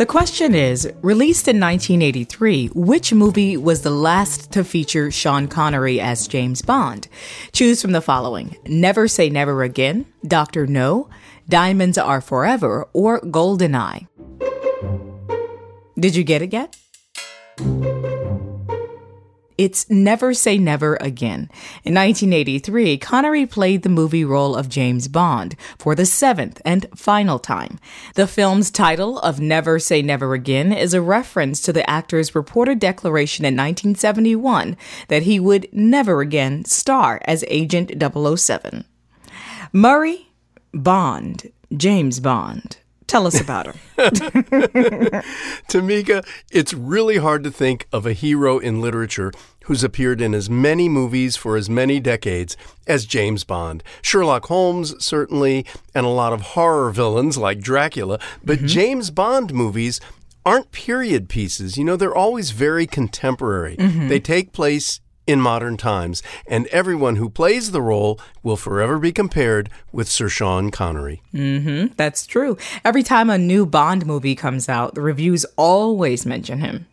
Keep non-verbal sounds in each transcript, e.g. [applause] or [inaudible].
The question is released in 1983, which movie was the last to feature Sean Connery as James Bond? Choose from the following Never Say Never Again, Dr. No, Diamonds Are Forever, or Goldeneye. Did you get it yet? It's Never Say Never Again. In 1983, Connery played the movie role of James Bond for the seventh and final time. The film's title of Never Say Never Again is a reference to the actor's reported declaration in 1971 that he would never again star as Agent 007. Murray, Bond, James Bond. Tell us about her. [laughs] Tamika, it's really hard to think of a hero in literature who's appeared in as many movies for as many decades as James Bond. Sherlock Holmes, certainly, and a lot of horror villains like Dracula, but mm-hmm. James Bond movies aren't period pieces. You know, they're always very contemporary. Mm-hmm. They take place in modern times, and everyone who plays the role will forever be compared with Sir Sean Connery. Mm-hmm, that's true. Every time a new Bond movie comes out, the reviews always mention him.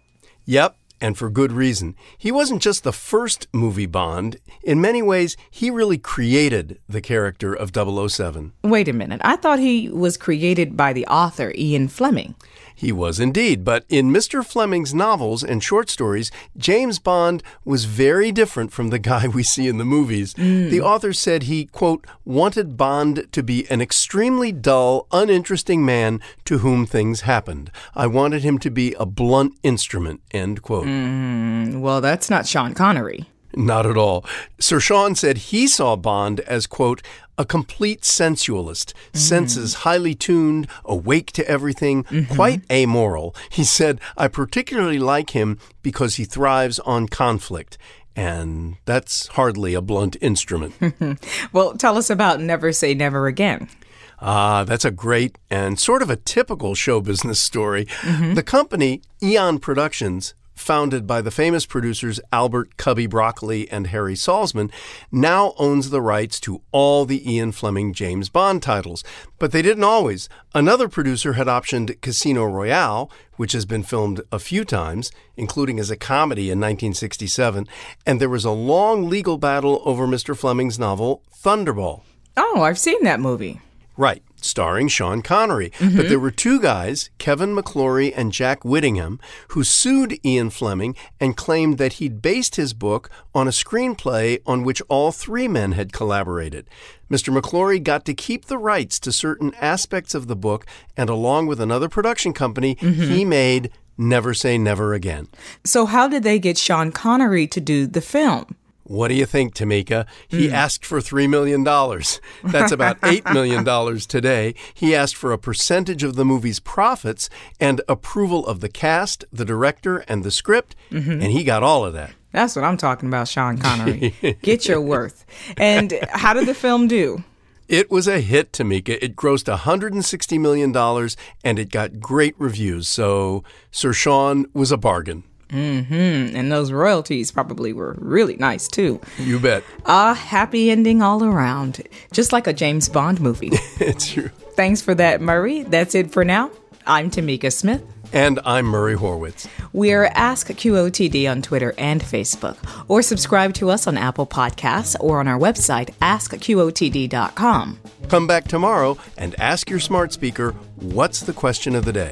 Yep, and for good reason. He wasn't just the first movie Bond. In many ways, he really created the character of 007. Wait a minute. I thought he was created by the author, Ian Fleming. He was indeed, but in Mr. Fleming's novels and short stories, James Bond was very different from the [laughs] guy we see in the movies. Mm. The author said he, quote, wanted Bond to be an extremely dull, uninteresting man to whom things happened. I wanted him to be a blunt instrument, end quote. Mm, well, that's not Sean Connery. Not at all. Sir Sean said he saw Bond as, quote, a complete sensualist, mm. senses highly tuned, awake to everything, mm-hmm. quite amoral. He said, I particularly like him because he thrives on conflict. And that's hardly a blunt instrument. [laughs] well, tell us about Never Say Never Again. Ah, that's a great and sort of a typical show business story. Mm-hmm. The company, Eon Productions, founded by the famous producers Albert Cubby Broccoli and Harry Saltzman, now owns the rights to all the Ian Fleming James Bond titles. But they didn't always. Another producer had optioned Casino Royale, which has been filmed a few times, including as a comedy in 1967, and there was a long legal battle over Mr. Fleming's novel Thunderball. Oh, I've seen that movie. Right starring Sean Connery. Mm-hmm. But there were two guys, Kevin McClory and Jack Whittingham, who sued Ian Fleming and claimed that he'd based his book on a screenplay on which all three men had collaborated. Mr. McClory got to keep the rights to certain aspects of the book, and along with another production company, mm-hmm. he made Never Say Never Again. So, how did they get Sean Connery to do the film? What do you think, Tamika? He mm. asked for $3 million. [laughs] That's about $8 million today. He asked for a percentage of the movie's profits and approval of the cast, the director, and the script, mm-hmm. and he got all of that. That's what I'm talking about, Sean Connery. [laughs] Get your worth. And how did the film do? It was a hit, Tamika. It grossed $160 million and it got great reviews. So Sir Sean was a bargain. Mm-hmm. And those royalties probably were really nice too. You bet. A happy ending all around, just like a James Bond movie. [laughs] it's true. Thanks for that, Murray. That's it for now. I'm Tamika Smith. And I'm Murray Horwitz. We're Ask QOTD on Twitter and Facebook, or subscribe to us on Apple Podcasts or on our website, askqotd.com. Come back tomorrow and ask your smart speaker, What's the question of the day?